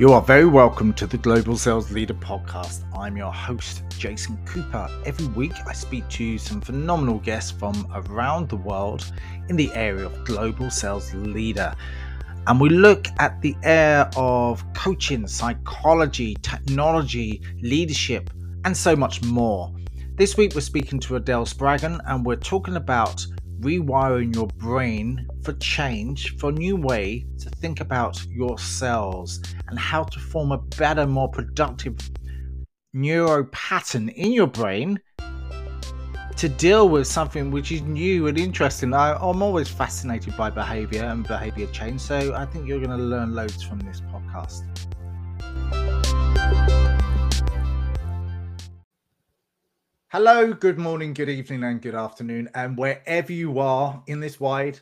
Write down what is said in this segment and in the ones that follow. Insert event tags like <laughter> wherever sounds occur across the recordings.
You are very welcome to the Global Sales Leader podcast. I'm your host, Jason Cooper. Every week, I speak to some phenomenal guests from around the world in the area of global sales leader. And we look at the area of coaching, psychology, technology, leadership, and so much more. This week, we're speaking to Adele Spraggon, and we're talking about rewiring your brain for change, for a new way to think about your cells and how to form a better, more productive neuro pattern in your brain to deal with something which is new and interesting. I, am always fascinated by behavior and behavior change, so I think you're going to learn loads from this podcast. Hello, good morning, good evening, and good afternoon. And wherever you are in this wide,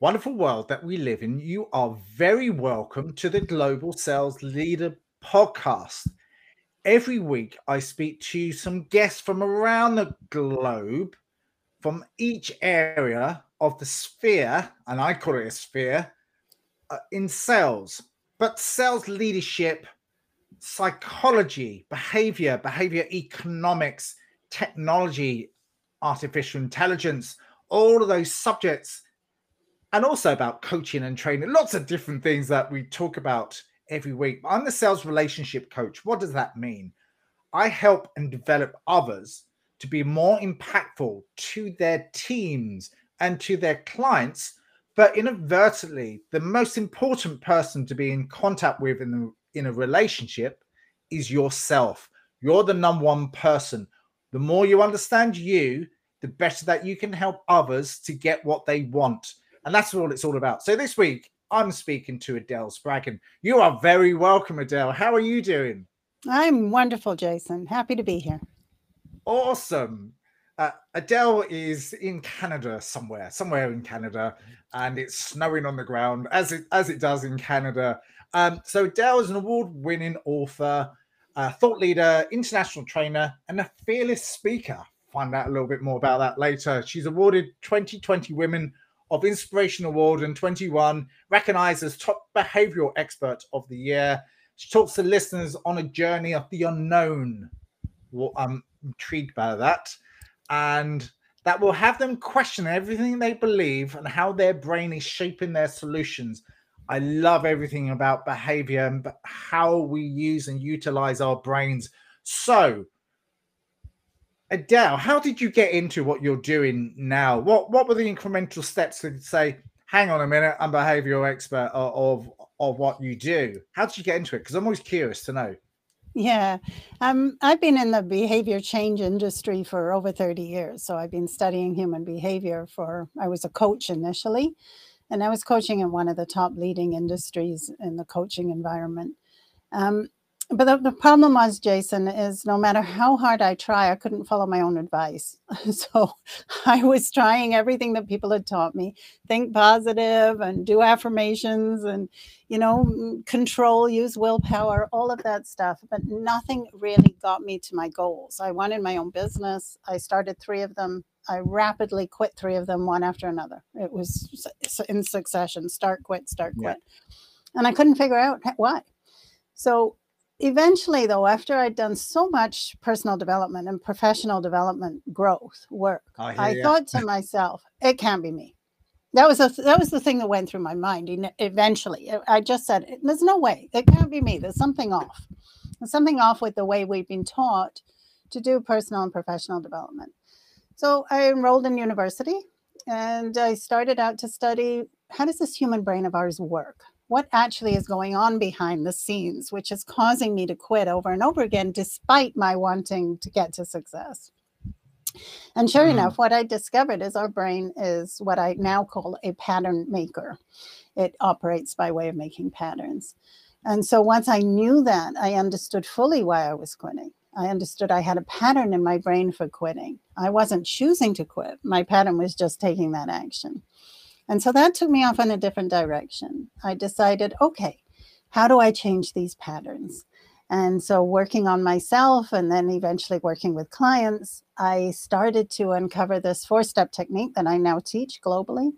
wonderful world that we live in, you are very welcome to the Global Sales Leader podcast. Every week, I speak to some guests from around the globe, from each area of the sphere, and I call it a sphere, uh, in sales, but sales leadership, psychology, behavior, behavior economics technology, artificial intelligence, all of those subjects, and also about coaching and training, lots of different things that we talk about every week. I'm the sales relationship coach. What does that mean? I help and develop others to be more impactful to their teams and to their clients. But inadvertently, the most important person to be in contact with in, the, in a relationship is yourself. You're the number one person the more you understand you, the better that you can help others to get what they want. And that's what it's all about. So this week, I'm speaking to Adele Spraggon. You are very welcome, Adele. How are you doing? I'm wonderful, Jason. Happy to be here. Awesome. Uh, Adele is in Canada somewhere, somewhere in Canada, and it's snowing on the ground as it as it does in Canada. Um, so Adele is an award-winning author, a thought leader, international trainer, and a fearless speaker. Find out a little bit more about that later. She's awarded 2020 Women of Inspiration Award and 21 recognized as top behavioral expert of the year. She talks to listeners on a journey of the unknown. Well, I'm intrigued by that. And that will have them question everything they believe and how their brain is shaping their solutions I love everything about behavior and how we use and utilize our brains. So, Adele, how did you get into what you're doing now? What what were the incremental steps to say, hang on a minute, I'm behavioral expert of, of, what you do? How did you get into it? Because I'm always curious to know. Yeah, um, I've been in the behavior change industry for over 30 years. So I've been studying human behavior for, I was a coach initially. And I was coaching in one of the top leading industries in the coaching environment. Um, but the, the, problem was, Jason, is no matter how hard I try, I couldn't follow my own advice. <laughs> so I was trying everything that people had taught me think positive and do affirmations and, you know, control, use willpower, all of that stuff. But nothing really got me to my goals. I wanted my own business. I started three of them I rapidly quit three of them one after another. It was in succession start, quit, start, quit. Yeah. And I couldn't figure out why. So eventually, though, after I'd done so much personal development and professional development growth work, oh, I, I thought to myself, it can't be me. That was a, that was the thing that went through my mind. Eventually, I just said, "There's no way. It can't be me. There's something off. There's something off with the way we've been taught to do personal and professional development." So I enrolled in university and I started out to study how does this human brain of ours work? What actually is going on behind the scenes, which is causing me to quit over and over again, despite my wanting to get to success. And sure mm. enough, what I discovered is our brain is what I now call a pattern maker. It operates by way of making patterns. And so once I knew that, I understood fully why I was quitting. I understood I had a pattern in my brain for quitting. I wasn't choosing to quit. My pattern was just taking that action. And so that took me off in a different direction. I decided, okay, how do I change these patterns? And so, working on myself and then eventually working with clients, I started to uncover this four step technique that I now teach globally,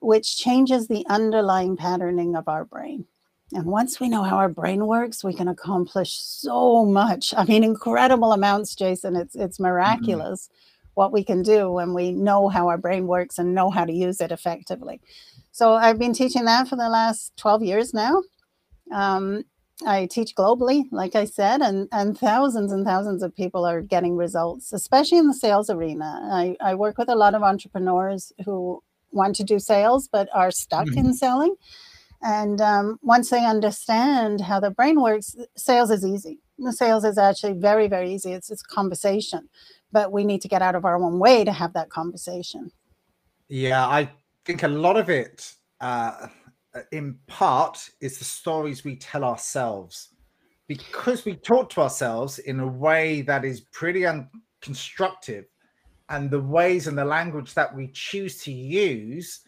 which changes the underlying patterning of our brain. And once we know how our brain works, we can accomplish so much. I mean, incredible amounts, Jason. It's it's mm-hmm. miraculous mm-hmm. What we can do when we know how our brain works and know how to use it effectively. So I've been teaching that for the last 12 years now. Um, I teach globally, like I said, and, and thousands and thousands of people are getting results, especially in the sales arena. I, I work with a lot of entrepreneurs who want to do sales but are stuck mm-hmm. in selling. And um, once they understand how the brain works, sales is easy. The sales is actually very, very easy. It's it's conversation, but we need to get out of our own way to have that conversation. Yeah, I think a lot of it, uh, in part, is the stories we tell ourselves, because we talk to ourselves in a way that is pretty unconstructive, and the ways and the language that we choose to use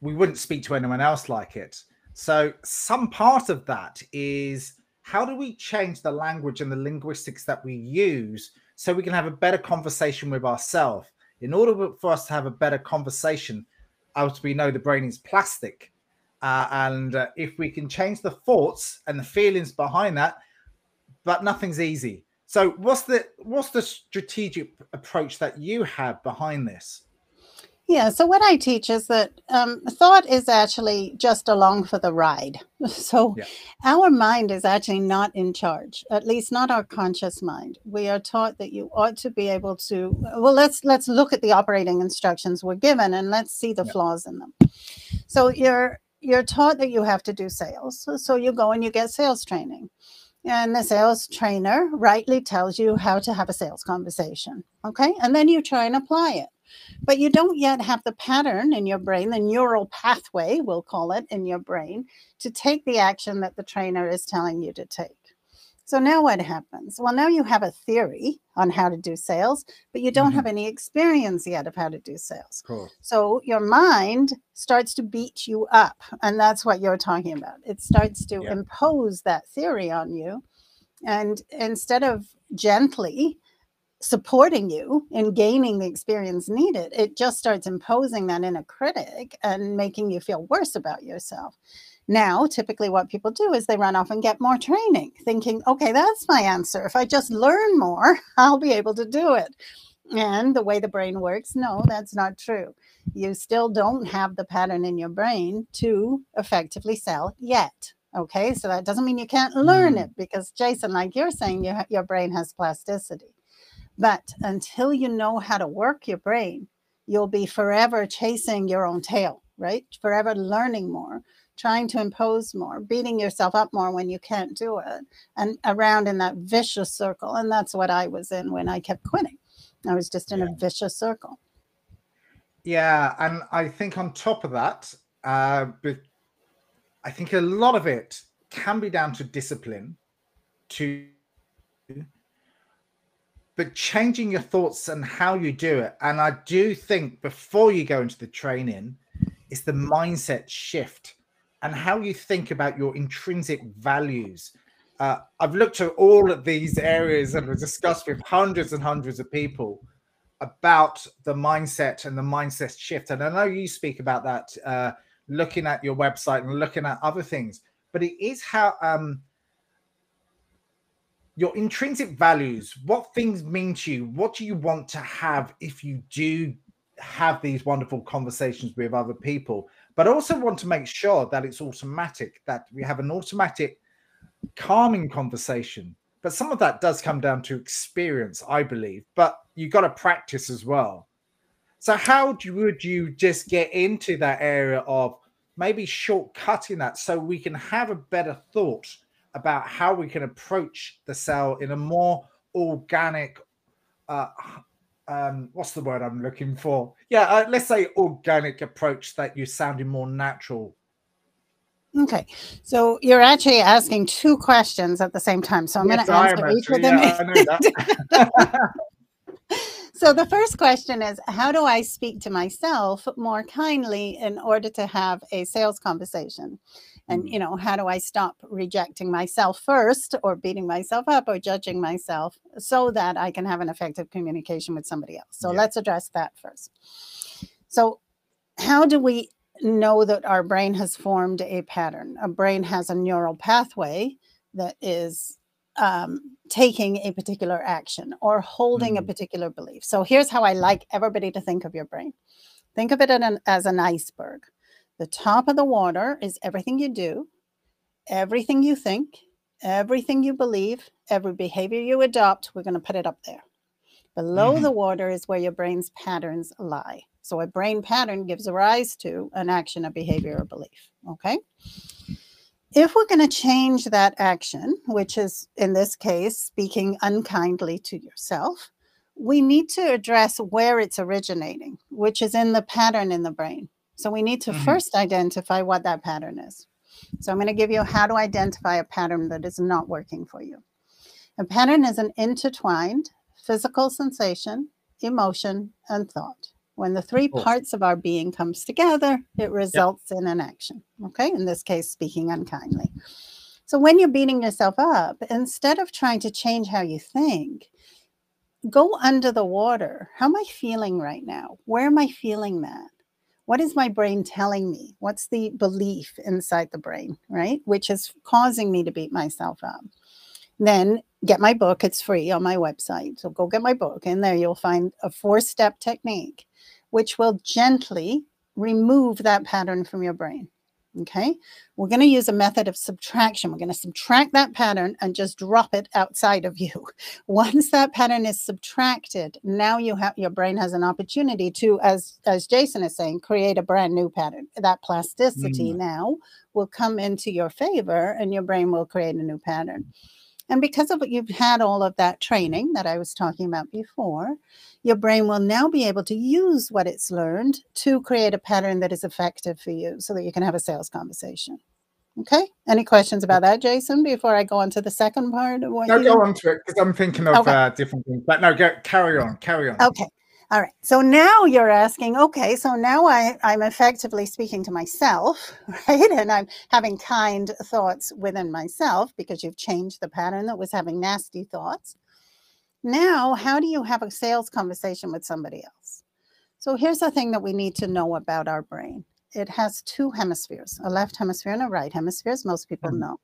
we wouldn't speak to anyone else like it. So some part of that is how do we change the language and the linguistics that we use so we can have a better conversation with ourselves? In order for us to have a better conversation, as we know the brain is plastic, uh, and uh, if we can change the thoughts and the feelings behind that, but nothing's easy. So what's the what's the strategic approach that you have behind this? Yeah, so what I teach is that um, thought is actually just along for the ride. <laughs> So yeah. our mind is actually not in charge, at least not our conscious mind. We are taught that you ought to be able to. Well, let's let's look at the operating instructions we're given and let's see the yeah. flaws in them. So you're you're taught that you have to do sales. So, so you go and you get sales training. And the sales trainer rightly tells you how to have a sales conversation. Okay. And then you try and apply it but you don't yet have the pattern in your brain, the neural pathway, we'll call it, in your brain to take the action that the trainer is telling you to take. So now what happens? Well, now you have a theory on how to do sales, but you don't mm-hmm. have any experience yet of how to do sales. Cool. So your mind starts to beat you up. And that's what you're talking about. It starts to yeah. impose that theory on you. And instead of gently supporting you in gaining the experience needed, it just starts imposing that inner critic and making you feel worse about yourself. Now, typically, what people do is they run off and get more training, thinking, okay, that's my answer. If I just learn more, <laughs> I'll be able to do it. And the way the brain works, no, that's not true. You still don't have the pattern in your brain to effectively sell yet. Okay, so that doesn't mean you can't learn mm. it because, Jason, like you're saying, you ha- your brain has plasticity. But until you know how to work your brain, you'll be forever chasing your own tail, right? Forever learning more, trying to impose more, beating yourself up more when you can't do it, and around in that vicious circle. And that's what I was in when I kept quitting. I was just in yeah. a vicious circle. Yeah. And I think on top of that, uh, I think a lot of it can be down to discipline to but changing your thoughts and how you do it. And I do think before you go into the training, it's the mindset shift and how you think about your intrinsic values. Uh, I've looked at all of these areas and we've discussed with hundreds and hundreds of people about the mindset and the mindset shift. And I know you speak about that, uh, looking at your website and looking at other things, but it is how um, your intrinsic values, what things mean to you, what do you want to have if you do have these wonderful conversations with other people, but I also want to make sure that it's automatic, that we have an automatic calming conversation. But some of that does come down to experience, I believe, but you've got to practice as well. So, how do, would you just get into that area of maybe shortcutting that so we can have a better thought? about how we can approach the sell in a more organic uh, um, what's the word I'm looking for? Yeah, uh, let's say organic approach that you're sounding more natural. Okay, so you're actually asking two questions at the same time. So I'm yes, going to answer each of them. Yeah, <laughs> <laughs> <laughs> so the first question is How do I speak to myself more kindly in order to have a sales conversation? and mm. you know how do i stop rejecting myself first or beating myself up or judging myself so that i can have an effective communication with somebody else so yeah. let's address that first so how do we know that our brain has formed a pattern. A brain has a neural pathway that is um, taking a particular action or holding mm. a particular belief. So here's how I like everybody to think of your brain think of it an, as an iceberg. The top of the water is everything you do, everything you think, everything you believe, every behavior you adopt. We're going to put it up there. Below mm-hmm. the water is where your brain's patterns lie. So a brain pattern gives rise to an action, a behavior, or belief. Okay. If we're going to change that action, which is in this case speaking unkindly to yourself, we need to address where it's originating, which is in the pattern in the brain. So we need to mm-hmm. first identify what that pattern is. So I'm going to give you how to identify a pattern that is not working for you. A pattern is an intertwined physical sensation, emotion, and thought. When the three parts of our being comes together, it results yep. in an action. Okay, in this case, speaking unkindly. So when you're beating yourself up, instead of trying to change how you think, go under the water. How am I feeling right now? Where am I feeling that? What is my brain telling me? What's the belief inside the brain, right? Which is causing me to beat myself up. Then get my book. It's free on my website. So go get my book. And there, you'll find a four step technique which will gently remove that pattern from your brain. Okay, we're going to use a method of subtraction. We're going to subtract that pattern and just drop it outside of you. <laughs> Once that pattern is subtracted, now you have your brain has an opportunity to, as as Jason is saying, create a brand new pattern. That plasticity mm. now will come into your favor, and your brain will create a new pattern. And because of what you've had all of that training that I was talking about before, your brain will now be able to use what it's learned to create a pattern that is effective for you so that you can have a sales conversation. Okay. Any questions about that, Jason, before I go on to the second part of what No, go on to it because I'm thinking of okay. uh, different things. But no, go, carry on, carry on. Okay. All right. So now you're asking, okay, so now I, I'm effectively speaking to myself, <laughs> right? And I'm having kind thoughts within myself because you've changed the pattern that was having nasty thoughts. Now, how do you have a sales conversation with somebody else? So here's the thing that we need to know about our brain. It has two hemispheres, a left hemisphere and a right hemisphere, as most people mm-hmm. know.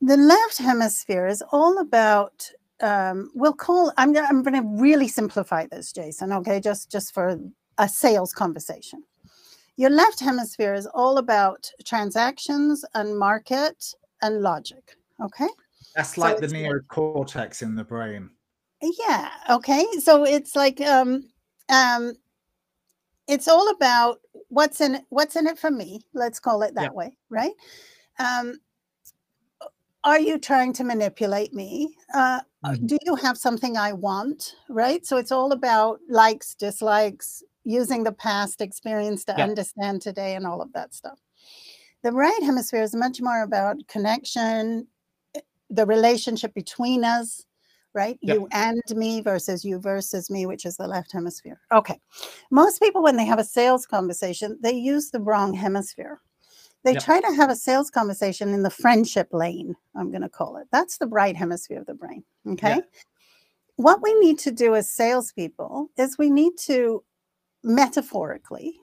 The left hemisphere is all about um, we'll call i'm, I'm going to really simplify this jason okay just just for a sales conversation your left hemisphere is all about transactions and market and logic okay that's like so the neocortex in the brain yeah okay so it's like um um it's all about what's in what's in it for me let's call it that yep. way right um are you trying to manipulate me? Uh, mm-hmm. Do you have something I want? Right. So it's all about likes, dislikes, using the past experience to yeah. understand today and all of that stuff. The right hemisphere is much more about connection, eh, the relationship between us, right? Yep. You and me versus you versus me, which is the left hemisphere. Okay. Most people, when they have a sales conversation, they use the wrong hemisphere. They yep. try to have a sales conversation in the friendship lane, I'm going to call it. That's the right hemisphere of the brain. Okay. Yep. What we need to do as salespeople is we need to metaphorically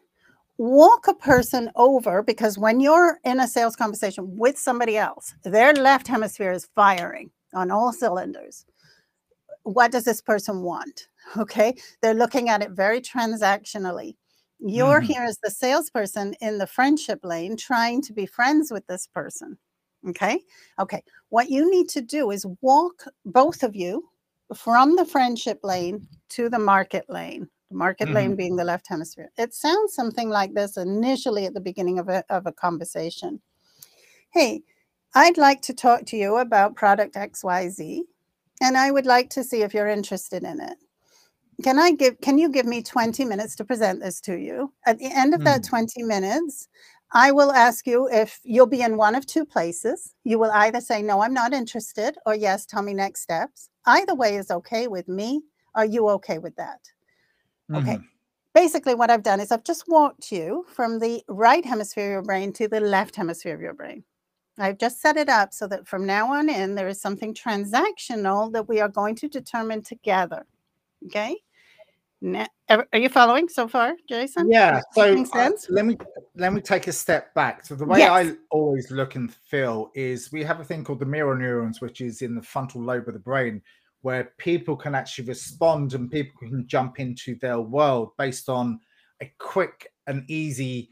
walk a person over because when you're in a sales conversation with somebody else, their left hemisphere is firing on all cylinders. What does this person want? Okay. They're looking at it very transactionally. You're mm-hmm. here as the salesperson in the friendship lane trying to be friends with this person. Okay. Okay. What you need to do is walk both of you from the friendship lane to the market lane, the market mm-hmm. lane being the left hemisphere. It sounds something like this initially at the beginning of a, of a conversation. Hey, I'd like to talk to you about product XYZ, and I would like to see if you're interested in it can I give can you give me 20 minutes to present this to you? At the end of mm. that 20 minutes, I will ask you if you'll be in one of two places. You will either say, No, I'm not interested, or yes, tell me next steps. Either way is okay with me. Are you okay with that? Mm-hmm. Okay. Basically, what I've done is I've just walked you from the right hemisphere of your brain to the left hemisphere of your brain. I've just set it up so that from now on in, there is something transactional that we are going to determine together. Okay. Are you following so far, Jason? Yeah. So uh, let me let me take a step back. So the way yes. I always look and feel is we have a thing called the mirror neurons, which is in the frontal lobe of the brain, where people can actually respond and people can jump into their world based on a quick and easy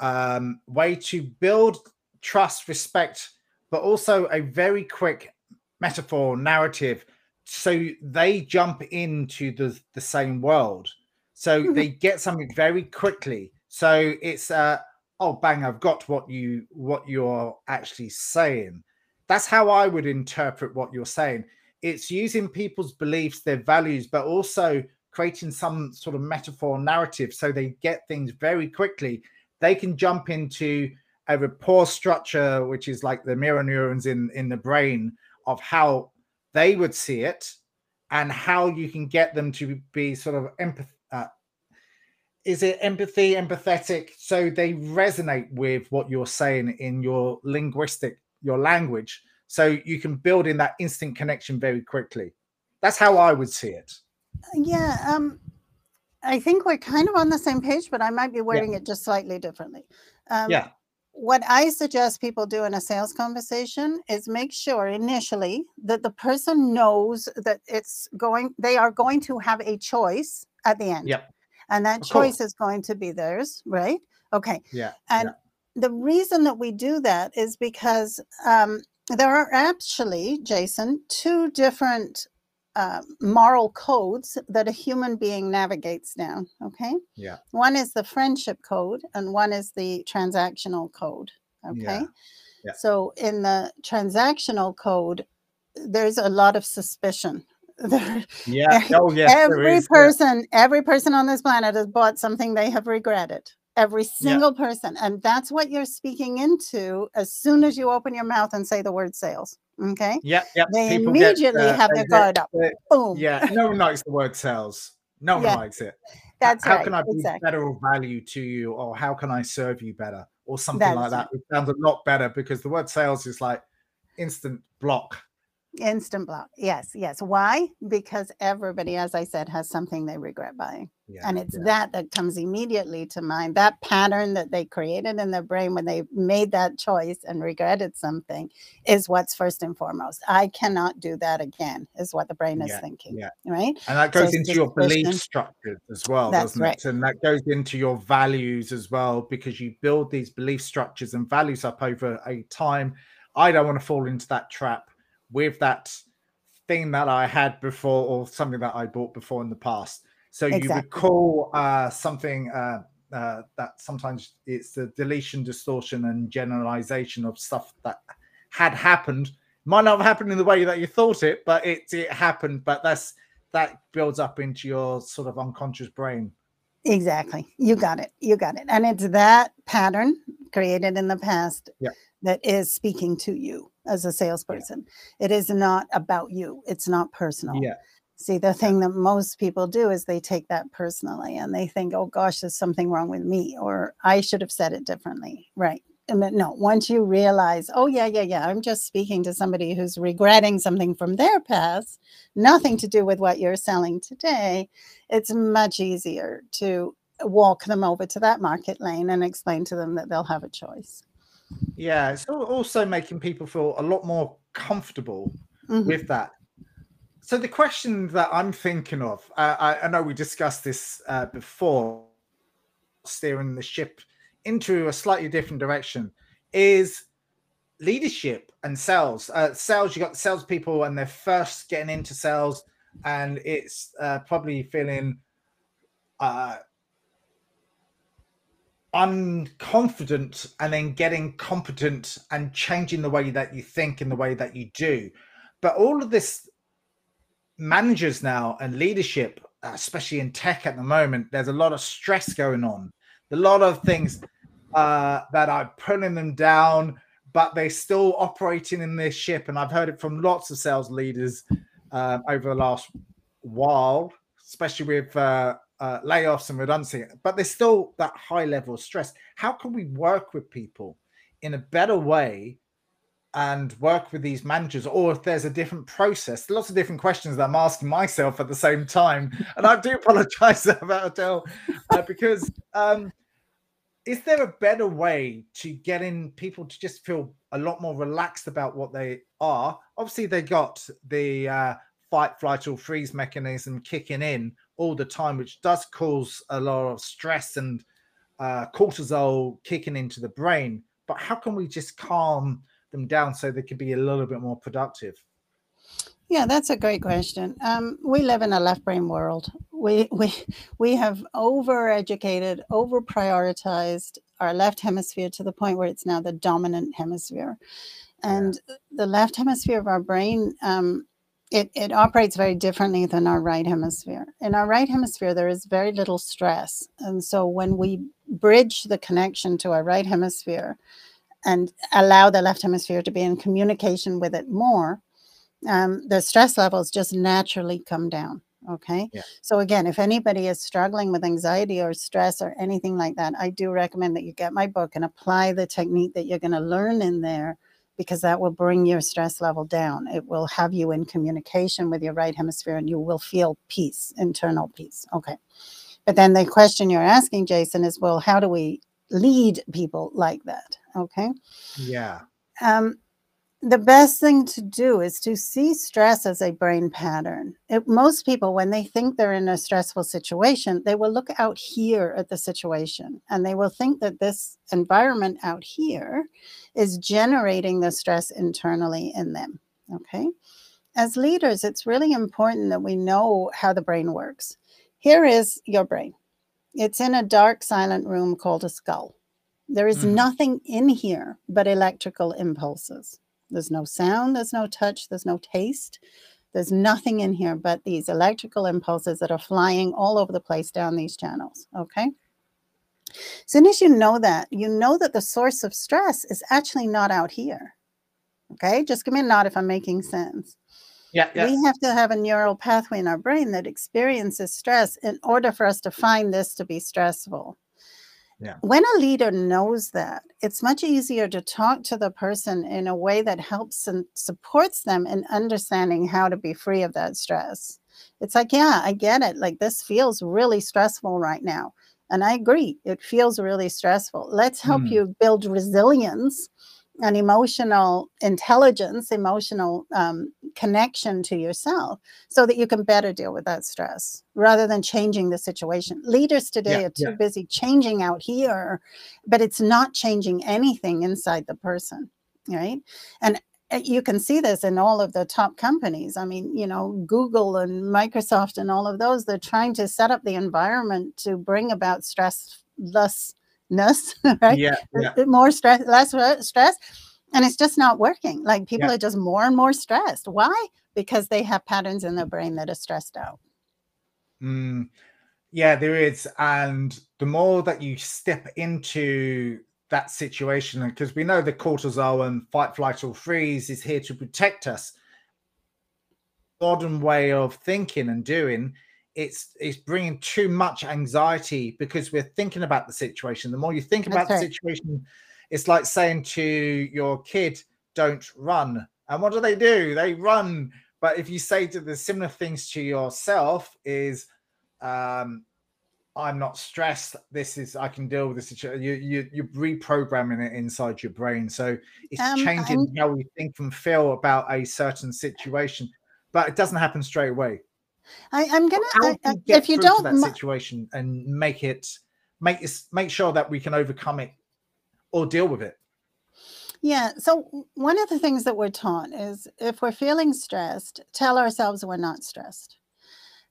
um, way to build trust, respect, but also a very quick metaphor narrative so they jump into the the same world. So mm-hmm. they get something very quickly. So it's uh oh bang i've got what you what you're actually saying. That's how i would interpret what you're saying. It's using people's beliefs their values but also creating some sort of metaphor narrative so they get things very quickly. They can jump into a rapport structure which is like the mirror neurons in in the brain of how they would see it and how you can get them to be sort of empath uh, is it empathy empathetic? So they resonate with what you're saying in your linguistic your language. So you can build in that instant connection very quickly. That's how i would see it. Yeah um i think we're kind of on the same page but i might be wording yeah. it just slightly differently. Um, yeah what I suggest people do in a sales conversation is make sure initially that the person knows that it's going, they are going to have a choice at the end. Yep. And that of choice course. is going to be theirs, right? Okay. Yeah. And yeah. the reason that we do that is because um, there are actually, Jason, two different uh, moral codes that a human being navigates down. Okay. Yeah. One is the friendship code, and one is the transactional code. Okay. Yeah. yeah. So in the transactional code, there's a lot of suspicion. <laughs> yeah. <laughs> Oh, yes. Every person, yeah. every person on this planet has bought something they have regretted every single yeah. person and that's what you're speaking into as soon as you open your mouth and say the word sales okay yeah yeah they People immediately get, uh, have their guard up boom yeah no one likes the word sales no one yeah. likes it that's how right. can i be exactly. better of value to you or how can i serve you better or something that's like that it sounds a lot better because the word sales is like instant block Instant block. Yes, yes. Why? Because everybody, as I said, has something they regret buying. Yeah, and it's yeah. that that comes immediately to mind. That pattern that they created in their brain when they made that choice and regretted something is what's first and foremost. I cannot do that again, is what the brain is yeah, thinking. Yeah. Right. And that goes so into your belief structures as well, doesn't right. it? And that goes into your values as well, because you build these belief structures and values up over a time. I don't want to fall into that trap with that thing that I had before or something that I bought before in the past. So exactly. you recall uh, something uh, uh, that sometimes it's the deletion, distortion, and generalization of stuff that had happened. Might not have happened in the way that you thought it, but it it happened. But that's that builds up into your sort of unconscious brain. Exactly. You got it. You got it. And it's that pattern created in the past yeah. That is speaking to you as a salesperson. Yeah. It is not about you. It's not personal. Yeah. See, the thing that most people do is they take that personally and they think, oh gosh, there's something wrong with me, or I should have said it differently. Right. And no, once you realize, oh, yeah, yeah, yeah, I'm just speaking to somebody who's regretting something from their past, nothing to do with what you're selling today, it's much easier to walk them over to that market lane and explain to them that they'll have a choice. Yeah, it's also making people feel a lot more comfortable mm-hmm. with that. So the question that I'm thinking of, uh, I, I, know we discussed this uh, before, steering the ship into a slightly different direction, is leadership and sales. Uh, sales, you got salespeople and they're first getting into sales, and it's uh, probably feeling uh, unconfident and then getting competent and changing the way that you think and the way that you do. But all of this managers now and leadership, especially in tech at the moment, there's a lot of stress going on. A lot of things uh, that are pulling them down, but they're still operating in this ship. And I've heard it from lots of sales leaders uh, over the last while, especially with uh, uh, layoffs and redundancy, but there's still that high level of stress. How can we work with people in a better way and work with these managers? Or if there's a different process lots of different questions that i'm asking myself at the same time. <laughs> And i do apologize <laughs> about adele uh, because um, is there a better way to getting people to just feel a lot more relaxed about what they are? Obviously they got the uh, fight flight or freeze mechanism kicking in all the time which does cause a lot of stress and uh, cortisol kicking into the brain but how can we just calm them down so they could be a little bit more productive? Yeah, that's a great question. Um, we live in a left brain world. We we we have over educated, over prioritized our left hemisphere to the point where it's now the dominant hemisphere, and the left hemisphere of our brain. Um, it, it operates very differently than our right hemisphere. In our right hemisphere, there is very little stress. And so when we bridge the connection to our right hemisphere, and allow the left hemisphere to be in communication with it more, um, the stress levels just naturally come down. Okay. Yeah. So, again, if anybody is struggling with anxiety or stress or anything like that, I do recommend that you get my book and apply the technique that you're going to learn in there because that will bring your stress level down. It will have you in communication with your right hemisphere and you will feel peace, internal peace. Okay. But then the question you're asking, Jason, is well, how do we lead people like that. Okay. Yeah. Um, the best thing to do is to see stress as a brain pattern. It, most people, when they think they're in a stressful situation, they will look out here at the situation and they will think that this environment out here is generating the stress internally in them. Okay. As leaders, it's really important that we know how the brain works. Here is your brain. It's in a dark, silent room called a skull. There is mm. nothing in here but electrical impulses. There's no sound, there's no touch, there's no taste. There's nothing in here but these electrical impulses that are flying all over the place down these channels. Okay. As soon as you know that, you know that the source of stress is actually not out here. Okay. Just give me a nod if I'm making sense. Yeah, yeah. We have to have a neural pathway in our brain that experiences stress in order for us to find this to be stressful. Yeah. When a leader knows that, it's much easier to talk to the person in a way that helps and supports them in understanding how to be free of that stress. It's like, yeah, I get it. Like, this feels really stressful right now. And I agree, it feels really stressful. Let's help mm. you build resilience an emotional intelligence, emotional um, connection to yourself so that you can better deal with that stress rather than changing the situation. Leaders today yeah, are too yeah. busy changing out here, but it's not changing anything inside the person, right? And uh, you can see this in all of the top companies. I mean, you know, Google and Microsoft and all of those, they're trying to set up the environment to bring about stressless <laughs> right? Yeah, yeah. More stress, less stress. And it's just not working. Like people yeah. are just more and more stressed. Why? Because they have patterns in their brain that are stressed out. Mm, yeah, there is. And the more that you step into that situation, because we know the cortisol and fight, flight, or freeze is here to protect us. Modern way of thinking and doing it's it's bringing too much anxiety because we're thinking about the situation. The more you think about That's the right. situation, it's like saying to your kid, "Don't run." And what do they do? They run. But if you say to the similar things to yourself, is um, I'm not stressed. This is I can deal with this. situation. You you you're reprogramming it inside your brain, so it's um, changing I'm... how we think and feel about a certain situation. But it doesn't happen straight away. I, am gonna. I, I, if you don't that situation and make it make it, make sure that we can overcome it or deal with it. Yeah. So one of the things that we're taught is if we're feeling stressed, tell ourselves we're not stressed.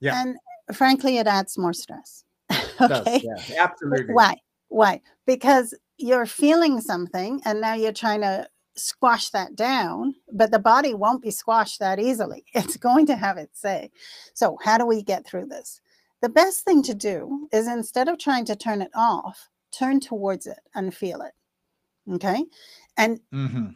Yeah. And frankly, it adds more stress. <laughs> okay. Does, yeah, absolutely. Why? Why? Because you're feeling something and now you're trying to squash that down, but the body won't be squashed that easily. <laughs> It's going to have its say. So, how do we get through this? The best thing to do is instead of trying to turn it off, turn towards it and feel it. Okay. And mm-hmm.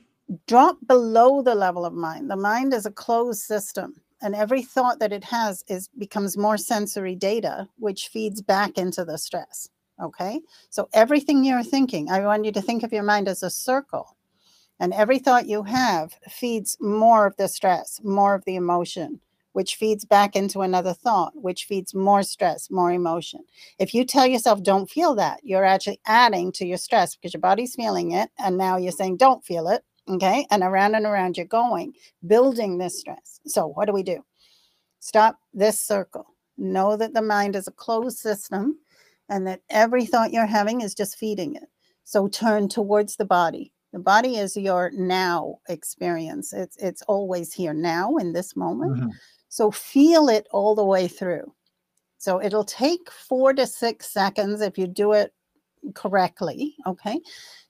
drop below the level of mind. The mind is a closed system. And every thought that it has is becomes more sensory data, which feeds back into the stress. Okay. So everything you're thinking, I want you to think of your mind as a circle And every thought you have feeds more of the stress, more of the emotion, which feeds back into another thought, which feeds more stress, more emotion. If you tell yourself, don't feel that, you're actually adding to your stress because your body's feeling it. And now you're saying, don't feel it. Okay. And around and around you're going, building this stress. So, what do we do? Stop this circle. Know that the mind is a closed system and that every thought you're having is just feeding it. So, turn towards the body the body is your now experience. It's it's always here now in this moment. Mm-hmm. So feel it all the way through. So it'll take 4 to 6 seconds if you do it correctly, okay?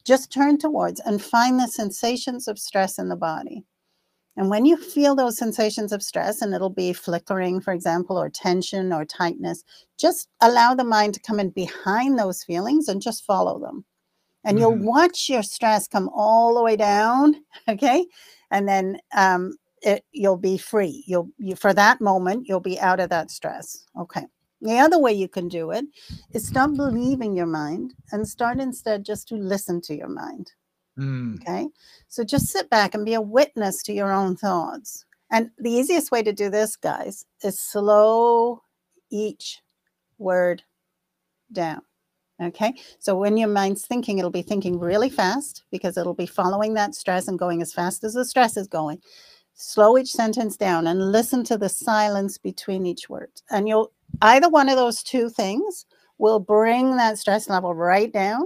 Just turn towards and find the sensations of stress in the body. And when you feel those sensations of stress, and it'll be flickering, for example, or tension or tightness, just allow the mind to come in behind those feelings and just follow them and mm-hmm. you'll watch your stress come all the way down <laughs> okay? And then um, it, you'll be free. You'll you, for that moment you'll be out of that stress okay? The other way you can do it is stop believing your mind and start instead just to listen to your mind mm. okay? So just sit back and be a witness to your own thoughts. And the easiest way to do this guys is slow each word down Okay. So when your mind's thinking, it'll be thinking really fast because it'll be following that stress and going as fast as the stress is going. Slow each sentence down and listen to the silence between each word. And you'll either one of those two things will bring that stress level right down.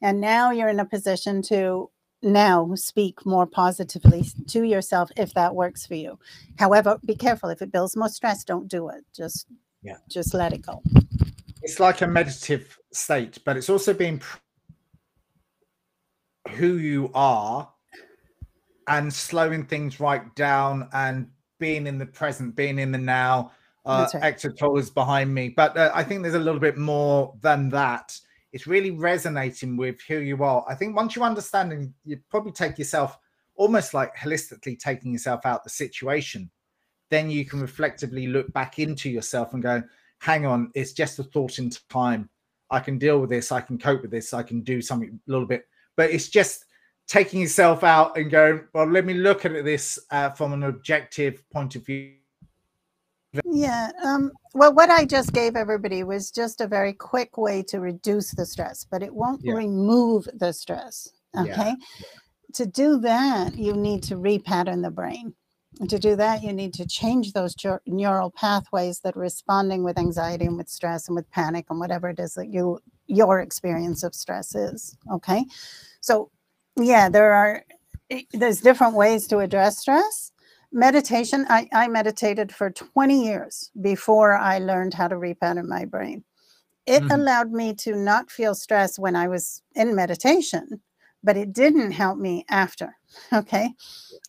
And now you're in a position to now speak more positively to yourself if that works for you. However, be careful if it builds more stress, don't do it. Just yeah, just let it go it's like a meditative state, but it's also being who you are and slowing things right down and being in the present, being in the now. Uh, right. Tolle is behind me, but uh, I think there's a little bit more than that. It's really resonating with who you are. I think once you understand, and you probably take yourself almost like holistically taking yourself out the situation, then you can reflectively look back into yourself and go, hang on, it's just a thought in time. I can deal with this. I can cope with this. I can do something a little bit. But it's just taking yourself out and going, well, let me look at this uh, from an objective point of view. Yeah. Um, well, what I just gave everybody was just a very quick way to reduce the stress, but it won't yeah. remove the stress. Okay. Yeah. To do that, you need to repattern the brain. And to do that, you need to change those neural pathways that are responding with anxiety and with stress and with panic and whatever it is that you your experience of stress is. Okay. So yeah, there are there's different ways to address stress. Meditation, I, I meditated for 20 years before I learned how to repattern my brain. It mm-hmm. allowed me to not feel stress when I was in meditation but it didn't help me after. Okay.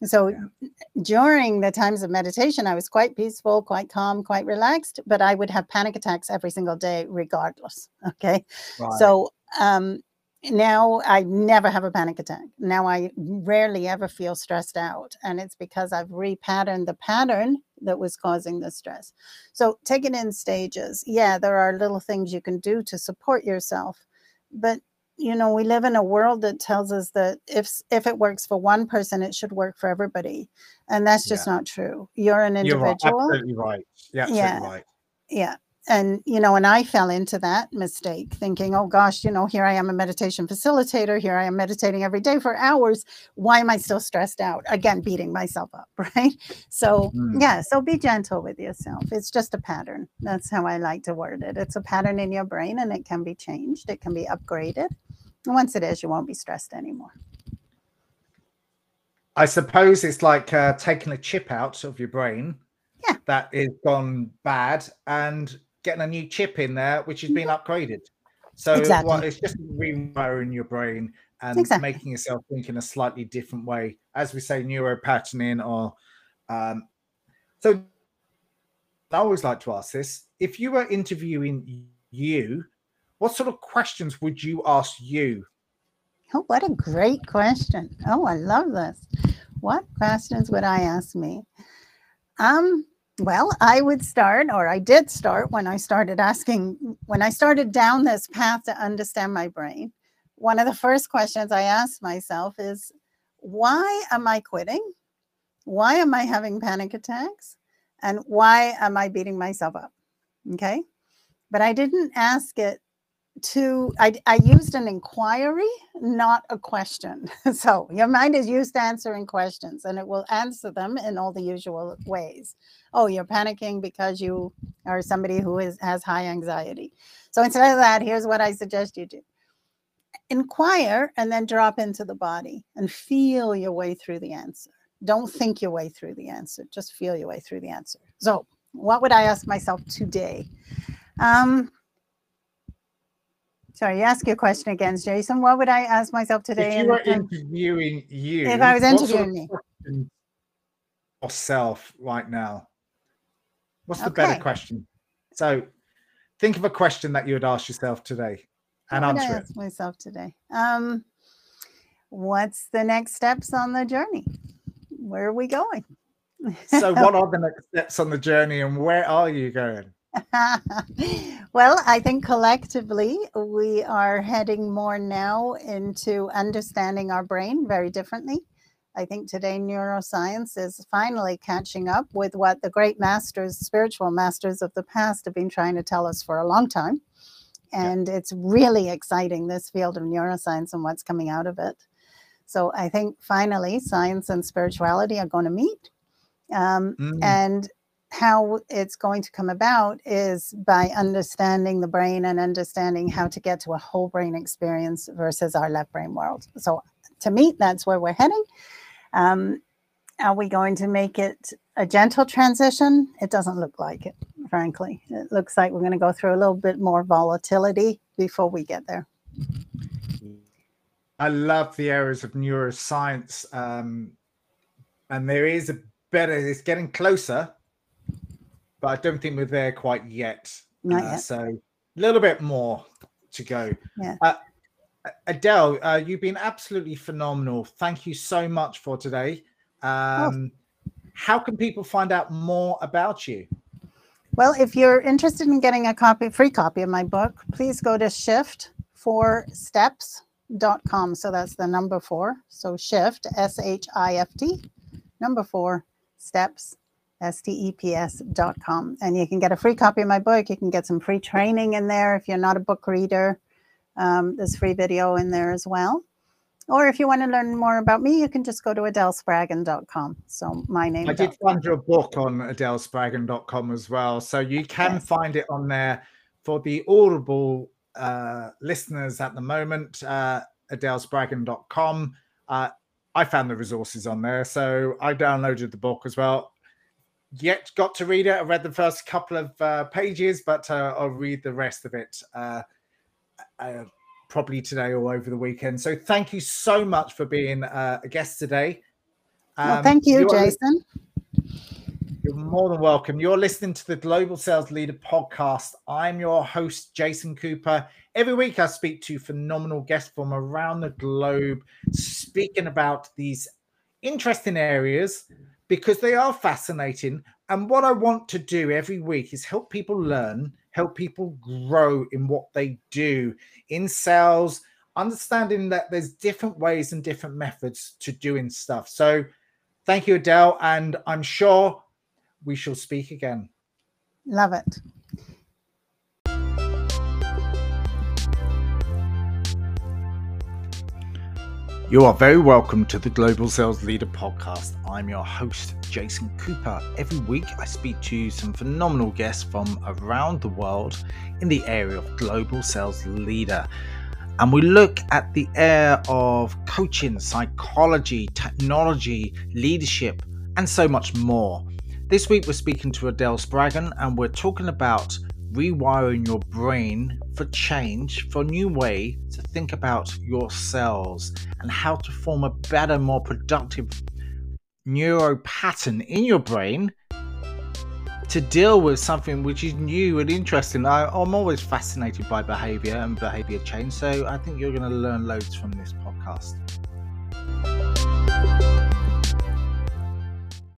So yeah. during the times of meditation, I was quite peaceful, quite calm, quite relaxed, but I would have panic attacks every single day, regardless. Okay. Right. So um, now I never have a panic attack. Now I rarely ever feel stressed out. And it's because I've repatterned the pattern that was causing the stress. So take it in stages. Yeah, there are little things you can do to support yourself, but you know we live in a world that tells us that if if it works for one person it should work for everybody and that's just yeah. not true. You're an individual. You're absolutely right. Yeah yeah. right. yeah and you know and i fell into that mistake thinking oh gosh you know here i am a meditation facilitator here i am meditating every day for hours. Why am i still stressed out? Again beating myself up <laughs> right? So mm. yeah so be gentle with yourself. It's just a pattern. That's how i like to word it. It's a pattern in your brain and it can be changed. It can be upgraded. And once it is you won't be stressed anymore. I suppose it's like uh, taking a chip out of your brain yeah. that is gone bad and getting a new chip in there, which has been upgraded. So exactly. well, it's just rewiring your brain and exactly. making yourself think in a slightly different way. As we say, neuropatterning or um, so I always like to ask this. If you were interviewing you, what sort of questions would you ask you? Oh, what a great question. Oh, I love this. What questions would I ask me? Um, well, I would start, or I did start when I started asking, when I started down this path to understand my brain. One of the first questions I asked myself is, why am I quitting? Why am I having panic attacks? And why am I beating myself up? Okay. But I didn't ask it to I, I used an inquiry not a question. <laughs> So your mind is used to answering questions and it will answer them in all the usual ways. Oh you're panicking because you are somebody who is has high anxiety. So instead of that here's what i suggest you do. Inquire and then drop into the body and feel your way through the answer. Don't think your way through the answer just feel your way through the answer. So what would i ask myself today? Um, Sorry, you ask your question again, Jason. What would I ask myself today? If you were interviewing you, if I was interviewing sort of me, yourself right now, what's the okay. better question? So, think of a question that you would ask yourself today, and what answer I ask myself today. Um, what's the next steps on the journey? Where are we going? so, <laughs> what are the next steps on the journey, and where are you going? <laughs> well, I think collectively we are heading more now into understanding our brain very differently. I think today neuroscience is finally catching up with what the great masters, spiritual masters of the past, have been trying to tell us for a long time. And yeah. it's really exciting, this field of neuroscience and what's coming out of it. So I think finally science and spirituality are going to meet. Um, mm. And how it's going to come about is by understanding the brain and understanding how to get to a whole brain experience versus our left brain world. So, to me, that's where we're heading. Um, are we going to make it a gentle transition? It doesn't look like it, frankly. It looks like we're going to go through a little bit more volatility before we get there. I love the areas of neuroscience. Um, and there is a better, it's getting closer but I don't think we're there quite yet. Not uh, yet. So a little bit more to go. Yeah. Uh, Adele, uh, you've been absolutely phenomenal. Thank you so much for today. Um, oh. How can people find out more about you? Well, if you're interested in getting a copy, free copy of my book, please go to shift4steps.com. So that's the number four. So shift, S H I F T, number four, steps steps.com. And you can get a free copy of my book. You can get some free training in there if you're not a book reader. Um, there's free video in there as well. Or if you want to learn more about me, you can just go to adelspraggon.com. So my name. I did find your book on adelspraggon.com as well. So you can yes. find it on there for the Audible uh, listeners at the moment. Uh, adelspraggon.com. Uh, I found the resources on there, so I downloaded the book as well yet got to read it. I read the first couple of uh, pages, but uh, I'll read the rest of it uh, uh probably today or over the weekend. So thank you so much for being uh, a guest today. Um, well, thank you, Jason. You're more than welcome. You're listening to the Global Sales Leader podcast. I'm your host, Jason Cooper. Every week, I speak to phenomenal guests from around the globe, speaking about these interesting areas because they are fascinating. And what I want to do every week is help people learn, help people grow in what they do in sales, understanding that there's different ways and different methods to doing stuff. So thank you, Adele. And I'm sure we shall speak again. Love it. You are very welcome to the Global Sales Leader podcast. I'm your host, Jason Cooper. Every week, I speak to some phenomenal guests from around the world in the area of global sales leader. And we look at the area of coaching, psychology, technology, leadership, and so much more. This week, we're speaking to Adele Spraggon, and we're talking about rewiring your brain for change, for a new way to think about your cells and how to form a better, more productive neuro pattern in your brain to deal with something which is new and interesting. I, am always fascinated by behavior and behavior change, so I think you're going to learn loads from this podcast.